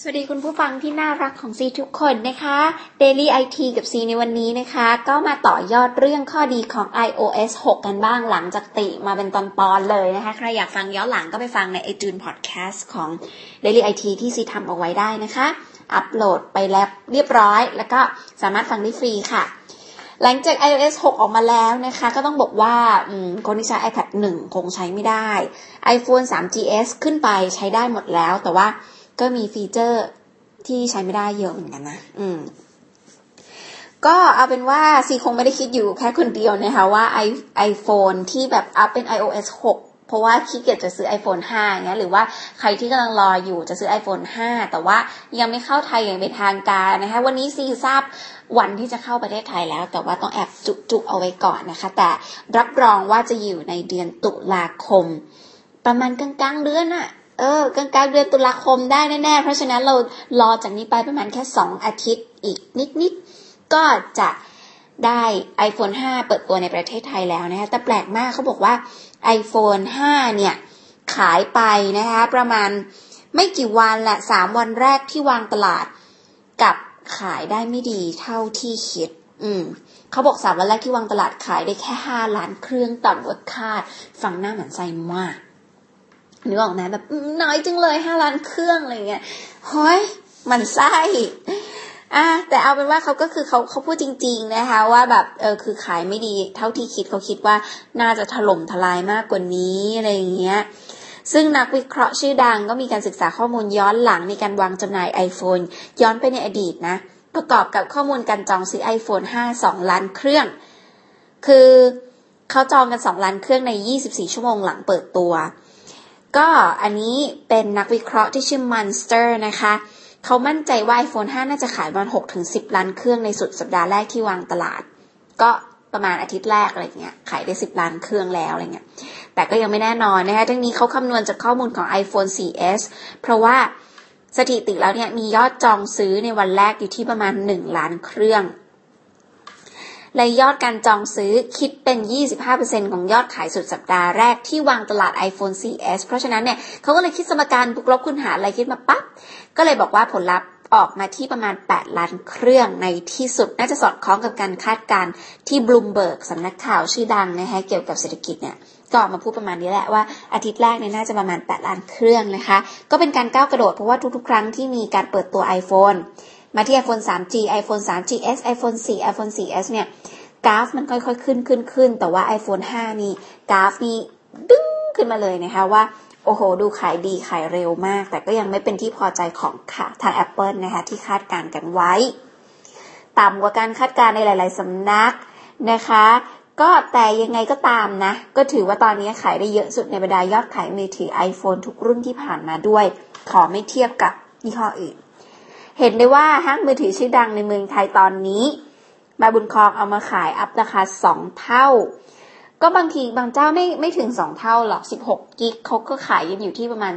สวัสดีคุณผู้ฟังที่น่ารักของซีทุกคนนะคะ Daily IT กับซีในวันนี้นะคะ ก็มาต่อยอดเรื่องข้อดีของ iOS 6 กันบ้างหลังจากติมาเป็นตอนปอนเลยนะคะ ใครอยากฟังย้อนหลังก็ไปฟังใน iTunes Podcast ของ Daily IT ที่ซีทำเอาไว้ได้นะคะ อัปโหลดไปแล้วเรียบร้อย แล้วก็สามารถฟังได้ฟรีค่ะ หลังจาก iOS 6 ออกมาแล้วนะคะ ก็ต้องบอกว่าคนที่ใช้ iPad 1 คงใช้ไม่ได้ iPhone 3GS ขึ้นไปใช้ได้หมดแล้วแต่ว่า ก็มีฟีเจอร์ที่ใช้ไม่ได้เยอะเหมือนกันนะ อืม ก็เอาเป็นว่าซีคงไม่ได้คิดอยู่แค่คนเดียวนะคะว่าไอไอโฟนที่แบบอัพเป็น iOS 6เพราะว่าขี้เกียจจะซื้อ iPhone 5เงี้ยหรือว่าใครที่กำลังรออยู่จะซื้อ iPhone 5 แต่ว่ายังไม่เข้าไทยอย่างเป็นทางการนะคะวันนี้ซีทราบวันที่จะเข้าประเทศไทยแล้ว แต่ว่าต้องแอบจุจุเอาไว้ก่อนนะคะ แต่รับรองว่าจะอยู่ในเดือนตุลาคม ประมาณกลางๆเดือนอะ เออกลางๆเดือนตุลาคมได้แน่ๆ เพราะฉะนั้นเรารอจากนี้ไปประมาณแค่สองอาทิตย์อีกนิดๆ ก็จะได้ iPhone 5 เปิดตัวในประเทศไทยแล้วนะคะ แต่แปลกมากเขาบอกว่า iPhone 5 เนี่ย ขายไปนะคะ ประมาณไม่กี่วันแหละสามวันแรกที่วางตลาด กับขายได้ไม่ดีเท่าที่คิด อืมเขาบอกสามวันแรกที่วางตลาดขายได้แค่ห้าล้านเครื่องต่ำกว่าคาด ฟังหน้าเหมือนใจมาก นึกออกไหมแบบน้อยจังเลยห้าล้านเครื่องอะไรเงี้ยเฮ้ยมันไส้อะแต่เอาเป็นว่าเขาก็คือเขาเขาพูดจริง ๆนะคะ ว่าแบบเออคือขายไม่ดีเท่าที่คิดเขาคิดว่าน่าจะถล่มทลายมากกว่านี้อะไรเงี้ยซึ่งนักวิเคราะห์ชื่อดังก็มีการศึกษาข้อมูลย้อนหลังในการวางจำหน่าย iPhone ย้อนไปในอดีตนะ ประกอบกับข้อมูลการจองซื้อ iPhone 5 2 ล้านเครื่อง คือเขาจองกัน 2 ล้านเครื่องใน 24 ชั่วโมงหลังเปิดตัว ก็อันนี้เป็นนักวิเคราะห์ที่ชื่อ Monster นะคะ เขามั่นใจว่า iPhone 5 น่าจะขายประมาณ6ถึง10 ล้านเครื่องในสุดสัปดาห์แรกที่วางตลาด ก็ประมาณอาทิตย์แรกอะไรเงี้ย ขายได้ 10 ล้านเครื่องแล้วอะไรเงี้ย แต่ก็ยังไม่แน่นอนนะคะทั้งนี้เขาคำนวณจากข้อมูลของ iPhone 4S เพราะว่าสถิติแล้วเนี่ยมียอดจองซื้อในวันแรกอยู่ที่ประมาณ 1 ล้านเครื่อง และยอดการจองซื้อคิดเป็น 25%ของยอดขายสุดสัปดาห์แรกที่วางตลาด iPhone 4S เพราะฉะนั้นเนี่ยเขาก็เลยคิดสมการบวกลบคูณหารอะไรคิดมาปั๊บ ก็เลยบอกว่าผลลัพธ์ออกมาที่ประมาณ 8 ล้านเครื่องในที่สุด น่าจะสอดคล้องกับการคาดการณ์ที่บลูมเบิร์กสำนักข่าวชื่อดังนะคะเกี่ยวกับเศรษฐกิจเนี่ยก็ออกมาพูดประมาณนี้แหละว่าอาทิตย์แรกเนี่ยน่าจะประมาณ 8 ล้านเครื่องนะคะ ก็เป็นการก้าวกระโดดเพราะว่าทุกๆ ครั้งที่มีการเปิดตัว iPhone มาที่ iPhone 3G iPhone 3GS iPhone 4 iPhone 4S เนี่ยกราฟมันค่อยๆขึ้นขึ้นขึ้น แต่ว่า iPhone 5 นี่กราฟนี่ดึงขึ้นมาเลยนะคะว่า โอ้โห ดูขายดีขายเร็วมาก แต่ก็ยังไม่เป็นที่พอใจของค่ะทาง Apple นะคะที่คาดการกันไว้ ต่ำกว่าการคาดการในหลาย ๆสำนักนะคะ ก็แต่ยังไงก็ตามนะ ก็ถือว่าตอนนี้ขายได้เยอะสุดในบรรดายอดขายมือถือ iPhone ทุกรุ่นที่ผ่านมาด้วย ขอไม่เทียบกับยี่ห้ออื่น เห็นได้ว่าห้างมือถือชื่อดังในเมืองไทยตอนนี้ มาบุญคลองเอามาขายอัพราคาสองเท่า ก็บางทีบางเจ้าไม่ไม่ถึงสองเท่าหรอกสิบหกกิกเขาก็ขายกันอยู่ที่ประมาณ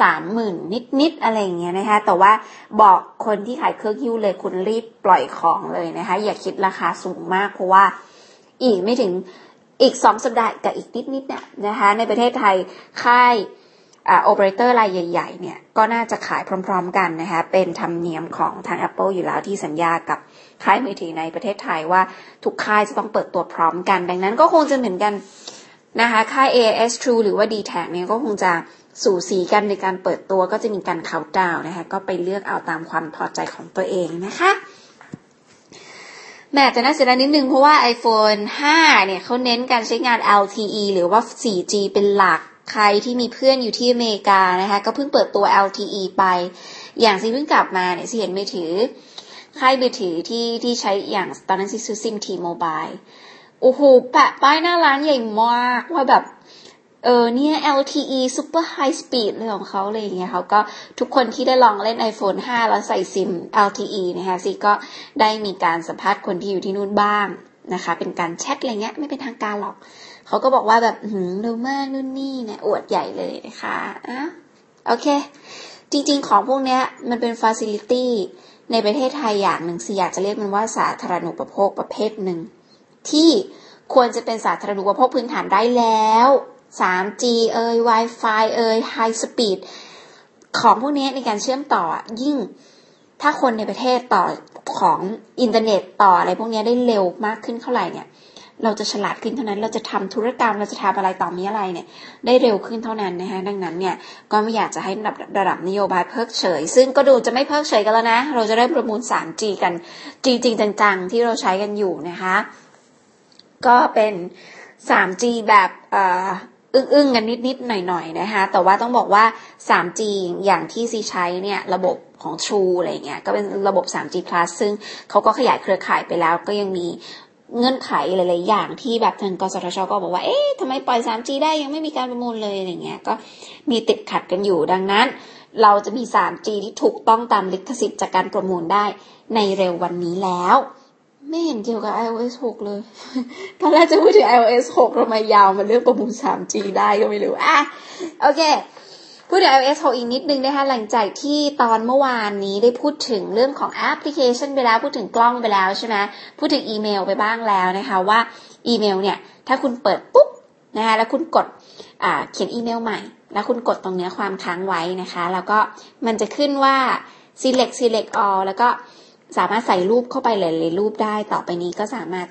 สามหมื่นนิดนิดอะไรเงี้ยนะคะ แต่ว่าบอกคนที่ขายเครื่องฮิ้วเลยคุณรีบปล่อยของเลยนะคะ อย่าคิดราคาสูงมากเพราะว่าอีกไม่ถึงอีกสองสัปดาห์กับอีกนิดนิดเนี่ยนะคะ ในประเทศไทยค่าย โอเปอเรเตอร์รายใหญ่ๆเนี่ยก็น่าจะขายพร้อมๆกันนะคะเป็นธรรมเนียมของทาง Apple อยู่แล้วที่สัญญากับค่ายมือถือในประเทศไทยว่าทุกค่ายจะต้องเปิดตัวพร้อมกัน ดังนั้นก็คงจะเหมือนกันนะคะค่าย AS True หรือว่า d t แทเนี่ยก็คงจะสู่สีกันในการเปิดตัวก็จะมีการเคาน์ดาวนะคะก็ไปเลือกเอาตามความพอใจของตัวเองนะคะแม่แต่น่าเสียดายนิดนึงเพราะว่า iPhone 5 เนี่ยเขาเน้นการใช้งาน LTE หรือว่า 4G เป็นหลัก ใครที่มีเพื่อนอยู่ที่อเมริกานะคะ ก็เพิ่งเปิดตัว LTE ไป อย่างซีเพิ่งกลับมาเนี่ยซีเห็นมือถือ ค่ายมือถือที่ที่ใช้อย่างตอนนั้นซีซื้อซิมทีโมบายโอ้โหแปะป้ายหน้าร้านใหญ่มากว่าแบบเออเนี่ย LTE Super High Speed เลยของเขาเลยอย่างเงี้ยเขาก็ทุกคนที่ได้ลองเล่น iPhone 5 แล้วใส่ซิม LTE นะคะซีก็ได้มีการสัมภาษณ์คนที่อยู่ที่นู่นบ้างนะคะ เป็นการแชทอะไรเงี้ยไม่เป็นทางการหรอก เขาก็บอกว่าแบบหืมเร็วมากนู่นนี่เนี่ยอวดใหญ่เลยนะคะอะโอเค จริงๆ ของพวกเนี้ยมันเป็นฟาซิลิตี้ในประเทศไทยอย่างหนึ่งสิอยากจะเรียกมันว่าสาธารณูปโภคประเภทหนึ่ง ที่ควรจะเป็นสาธารณูปโภคพื้นฐานได้แล้ว 3G เอ่ย Wi-Fi เอ่ย High Speed ของพวกนี้ในการเชื่อมต่อยิ่งถ้าคนในประเทศต่อของอินเทอร์เน็ตต่ออะไรพวกนี้ได้เร็วมากขึ้นเท่าไหร่เนี่ย เราจะฉลาดขึ้นเท่านั้น เราจะทำธุรกรรม เราจะทำอะไรต่อมีอะไรเนี่ย ได้เร็วขึ้นเท่านั้นนะคะ ดังนั้นเนี่ย ก็ไม่อยากจะให้ระดับระดับนโยบายเพิกเฉย ซึ่งก็ดูจะไม่เพิกเฉยกันแล้วนะ เราจะได้ประมูล 3G กันจริงๆจังๆ ที่เราใช้กันอยู่นะคะ ก็เป็น 3G แบบอึ้งๆกันนิดๆหน่อยๆนะคะ แต่ว่าต้องบอกว่า 3G อย่างที่ซีใช้เนี่ยระบบของ True อะไรเงี้ยก็เป็นระบบ 3G plus ซึ่งเขาก็ขยายเครือข่ายไปแล้วก็ยังมี เงื่อนไขหลาย ๆ อย่างที่แบบทางกสทชก็บอกว่า เอ๊ะทำไมปล่อย 3G ได้ยังไม่มีการประมูลเลยอะไรเงี้ย ก็มีติดขัดกันอยู่ดังนั้น เราจะมี 3G ที่ถูกต้องตามลิขสิทธิ์จากการประมูลได้ในเร็ววันนี้แล้ว ไม่เห็นเกี่ยวกับ iOS 6 เลย ตอนแรกจะพูดถึง iOS 6ทำไมยาวมาเรื่องประมูล 3G ได้ก็ไม่รู้อะโอเค พูดถึง iOS 6 อีกนิดนึงนะคะ หลังจากที่ตอนเมื่อวานนี้ได้พูดถึงเรื่องของแอปพลิเคชันไปแล้ว พูดถึงกล้องไปแล้วใช่ไหมพูดถึงอีเมลไปบ้างแล้วนะคะว่าอีเมลเนี่ย ถ้าคุณเปิดปุ๊บนะคะแล้วคุณกดเขียนอีเมลใหม่ แล้วคุณกดตรงเนื้อความค้างไว้นะคะ แล้วก็มันจะขึ้นว่า select select all แล้วก็สามารถใส่รูปเข้าไปหลายๆรูปได้ ต่อไปนี้ก็สามารถ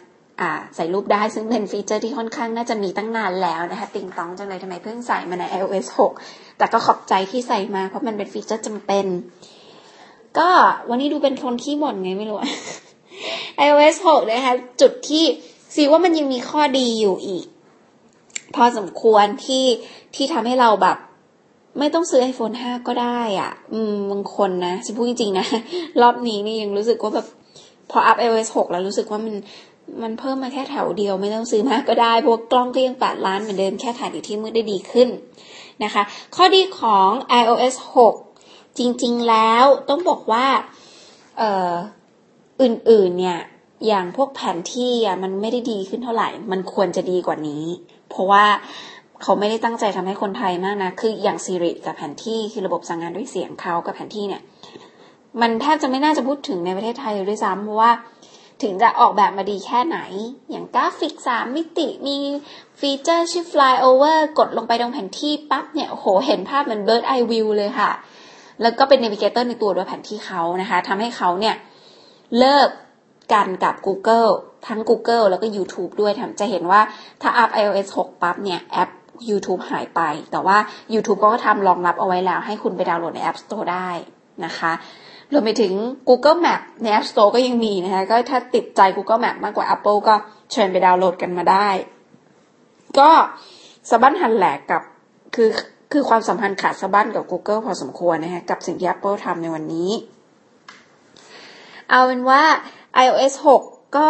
ใส่รูปได้ซึ่งเป็น feature ที่ค่อนข้างน่าจะมีตั้งนานแล้วนะคะติงตองจังเลยทำไมเพิ่งใส่มาใน iOS 6 แต่ก็ขอบใจที่ใส่มาเพราะมันเป็น feature จำเป็น ก็วันนี้ดูเป็นคนขี้บ่นไงไม่รู้ iOS 6 นะคะจุดที่สีว่ามันยังมีข้อดีอยู่อีก พอสมควรที่ที่ทำให้เราแบบ ไม่ต้องซื้อ iPhone 5 ก็ได้อะ อืมบางคนนะฉันพูดจริงๆนะ รอบนี้นี่ยังรู้สึกว่าแบบพออัพ iOS 6 แล้วรู้สึกว่ามัน มันเพิ่มมาแค่แถวเดียวไม่ต้องซื้อมากก็ได้พราะกล้องก็ยัง8ล้านเหมือนเดิมแค่ถ่ายในที่มืดได้ดีขึ้นนะคะ ข้อดีของ iOS 6 จริงๆแล้วต้องบอกว่าเอ่อื่นๆเนี่ยอย่างพวกแผนที่อะมันไม่ได้ดีขึ้นเท่าไหร่ มันควรจะดีกว่านี้ เพราะว่าเขาไม่ได้ตั้งใจทำให้คนไทยมากนะ คืออย่าง Siri กับแผนที่คือระบบสั่งงานด้วยเสียงเขากับแผนที่เนี่ย มันแทบจะไม่น่าจะพูดถึงในประเทศไทยด้วยซ้ำเพราะว่า ถึงจะออกแบบมาดีแค่ไหน อย่างกราฟิกสามมิติมีฟีเจอร์ชื่อ flyover กดลงไปตรงแผนที่ปั๊บเนี่ยโหเห็นภาพเหมือน bird eye view เลยค่ะ แล้วก็เป็น navigator ในตัวด้วยแผนที่เขานะคะทำให้เขาเนี่ยเลิกกันกับ Google ทั้ง Google แล้วก็ YouTube ด้วยจะเห็นว่าถ้าอัพ iOS 6 ปั๊บเนี่ยแอป YouTube หายไป แต่ว่า YouTube ก็ทำรองรับเอาไว้แล้ว ให้คุณไปดาวน์โหลดใน App Store ได้นะคะ รวมไปถึง Google Map ใน App Store ก็ยังมีนะคะ ก็ถ้าติดใจ Google Map มากกว่า Apple ก็เชิญไปดาวน์โหลดกันมาได้ ก็สะบั้นหันแหลกกับคือคือความสัมพันธ์ขาดสะบั้นกับ Google พอสมควรนะคะกับสิ่งที่ Apple ทำในวันนี้ เอาเป็นว่า iOS 6ก็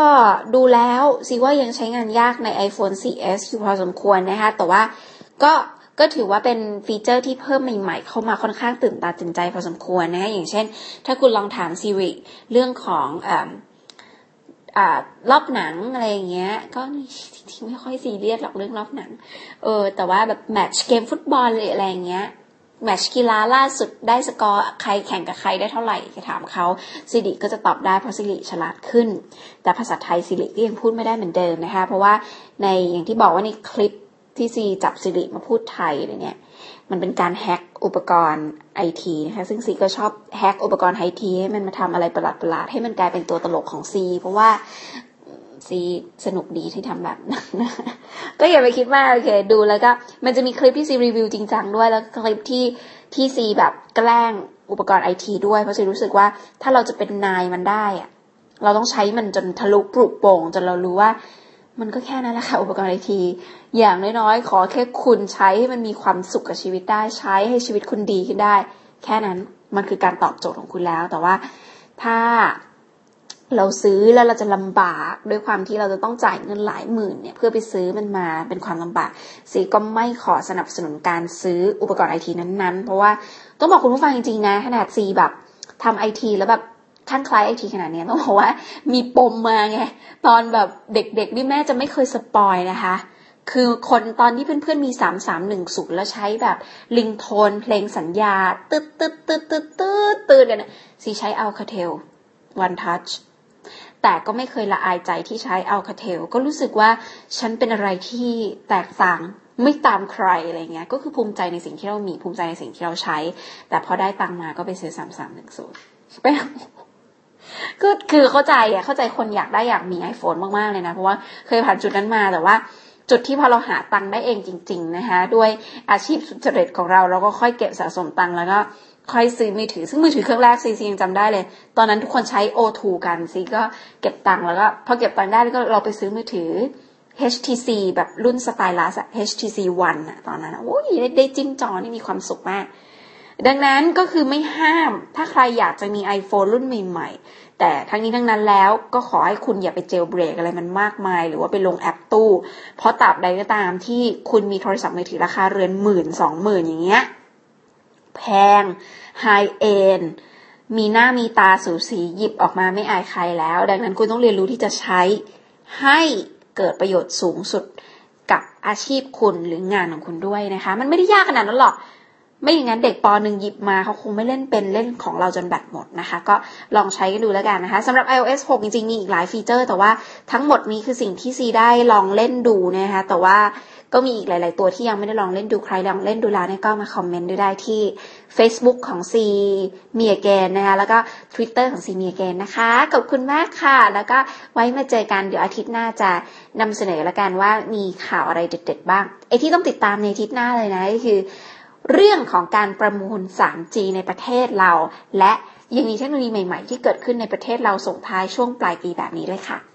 ดูแล้วซิว่ายังใช้งานยากใน iPhone 4S อยู่พอสมควรนะคะ แต่ว่าก็ ก็ถือว่าเป็นฟีเจอร์ที่เพิ่มใหม่ๆ เข้ามาค่อนข้างตื่นตาตื่นใจพอสมควรนะคะอย่างเช่น ถ้าคุณลองถาม Siri เรื่องของอ่ารอบหนังอะไรอย่างเงี้ย ก็ที่ไม่ค่อยซีเรียสหรอกเรื่องรอบหนัง เออ แต่ว่าแบบแมตช์เกมฟุตบอลหรืออะไรอย่างเงี้ยแมชกีฬาล่าสุดได้สกอร์ใครแข่งกับใครได้เท่าไหร่จะถามเขาสิริก็จะตอบได้เพราะสิริฉลาดขึ้น แต่ภาษาไทยสิริก็ยังพูดไม่ได้เหมือนเดิมนะคะ เพราะว่าในอย่างที่บอกว่าในคลิป ที่ซีจับสิริมาพูดไทยเนี่ยมันเป็นการแฮกอุปกรณ์ไอทีนะคะซึ่งซีก็ชอบแฮกอุปกรณ์ไอทีให้มันมาทำอะไรประหลาดๆให้มันกลายเป็นตัวตลกของซีเพราะว่าซีสนุกดีที่ทำแบบนั้นก็อย่าไปคิดมากโอเค ดูแล้วก็ มันจะมีคลิปที่ซีรีวิวจริงจังด้วยแล้วคลิปที่ที่ซีแบบแกล้งอุปกรณ์ไอทีด้วยเพราะซีรู้สึกว่าถ้าเราจะเป็นนายมันได้อะเราต้องใช้มันจนทะลุปลุกโป่งจนเรารู้ว่า มันก็แค่นั้นแหละค่ะอุปกรณ์ไอที อย่างน้อยๆ ขอแค่คุณใช้ให้มันมีความสุขกับชีวิตได้ใช้ให้ชีวิตคุณดีขึ้นได้ แค่นั้นมันคือการตอบโจทย์ของคุณแล้ว แต่ว่าถ้าเราซื้อแล้วเราจะลำบากด้วยความที่เราจะต้องจ่ายเงินหลายหมื่นเนี่ยเพื่อไปซื้อมันมาเป็นความลำบากซีก็ไม่ขอสนับสนุนการซื้ออุปกรณ์ไอทีนั้นๆ เพราะว่าต้องบอกคุณผู้ฟังจริงๆนะขนาดซีแบบทำไอทีแล้วแบบ ขั้นคล้ายไอทีขนาดนี้ต้องบอกว่ามีปมมาไง ตอนแบบเด็กๆนี่แม่จะไม่เคยสปอยนะคะ คือคนตอนที่เพื่อนๆมีสามสามหนึ่งศูนย์แล้วใช้แบบลิงโทนเพลงสัญญา ตึ๊ดตึ๊ดตึ๊ดตึ๊ดตึ๊ดตึ๊ดเนี่ยซีใช้ Alcatel One Touch แต่ก็ไม่เคยละอายใจที่ใช้ Alcatel ก็รู้สึกว่าฉันเป็นอะไรที่แตกต่างไม่ตามใครอะไรเงี้ย ก็คือภูมิใจในสิ่งที่เรามีภูมิใจในสิ่งที่เราใช้ แต่พอได้ตังมาก็ไปซื้อสามสามหนึ่งศูนย์ไป ก็คือเข้าใจอะเข้าใจคนอยากได้อยากมี iPhone มากๆเลยนะ เพราะว่าเคยผ่านจุดนั้นมาแต่ว่าจุดที่พอเราหาตังค์ได้เองจริง ๆ นะคะ ด้วยอาชีพสุจริตของเราเราก็ค่อยเก็บสะสมตังค์แล้วก็ค่อยซื้อมือถือ ซึ่งมือถือเครื่องแรกซีซียังจำได้เลย ตอนนั้นทุกคนใช้ O2 กันซีก็เก็บตังค์แล้วก็พอเก็บตังค์ได้ก็เราไปซื้อมือถือ HTC แบบรุ่นสไตลัสอะ HTC One อะตอนนั้นโอ้ยได้ได้จิ้มจอนี่มีความสุขมาก ดังนั้นก็คือไม่ห้าม ถ้าใครอยากจะมี iPhone รุ่นใหม่ๆ แต่ทั้งนี้ทั้งนั้นแล้วก็ขอให้คุณอย่าไปเจลเบรกอะไรมันมากมาย หรือว่าไปลงแอปตู้ เพราะตราบใดก็ตามที่คุณมีโทรศัพท์มือถือราคาเรือนหมื่นสองหมื่นอย่างเงี้ย แพงไฮเอ็นมีหน้ามีตาสูสีหยิบออกมาไม่อายใครแล้ว ดังนั้นคุณต้องเรียนรู้ที่จะใช้ให้เกิดประโยชน์สูงสุดกับอาชีพคุณหรืองานของคุณด้วยนะคะ มันไม่ได้ยากขนาดนั้นหรอก ไม่อย่างนั้นเด็กปหนึ่งหยิบมาเขาคงไม่เล่นเป็นเล่นของเราจนแบตหมดนะคะ ก็ลองใช้กันดูแล้วกันนะคะสำหรับ iOS 6 จริงๆ มีอีกหลายฟีเจอร์ แต่ว่าทั้งหมดนี้คือสิ่งที่ซีได้ลองเล่นดูนะคะ แต่ว่าก็มีอีกหลาย ๆ ตัวที่ยังไม่ได้ลองเล่นดูใครลองเล่นดูแล้วเนี่ยก็มาคอมเมนต์ดูได้ที่ Facebook ของซีเมียเกนนะคะ แล้วก็ Twitter ของซีเมียเกนนะคะ ขอบคุณมากค่ะ แล้วก็ไว้มาเจอกันเดี๋ยวอาทิตย์หน้าจะนำเสนอละกันว่ามีข่าวอะไรเด็ด ๆ บ้างไอ้ที่ต้องติดตามในอาทิตย์หน้าเลยนะก็คือ เรื่องของการประมูล 3G ในประเทศเรา และยังมีเทคโนโลยีใหม่ ๆ ที่เกิดขึ้นในประเทศเราส่งท้ายช่วงปลายปีแบบนี้เลยค่ะ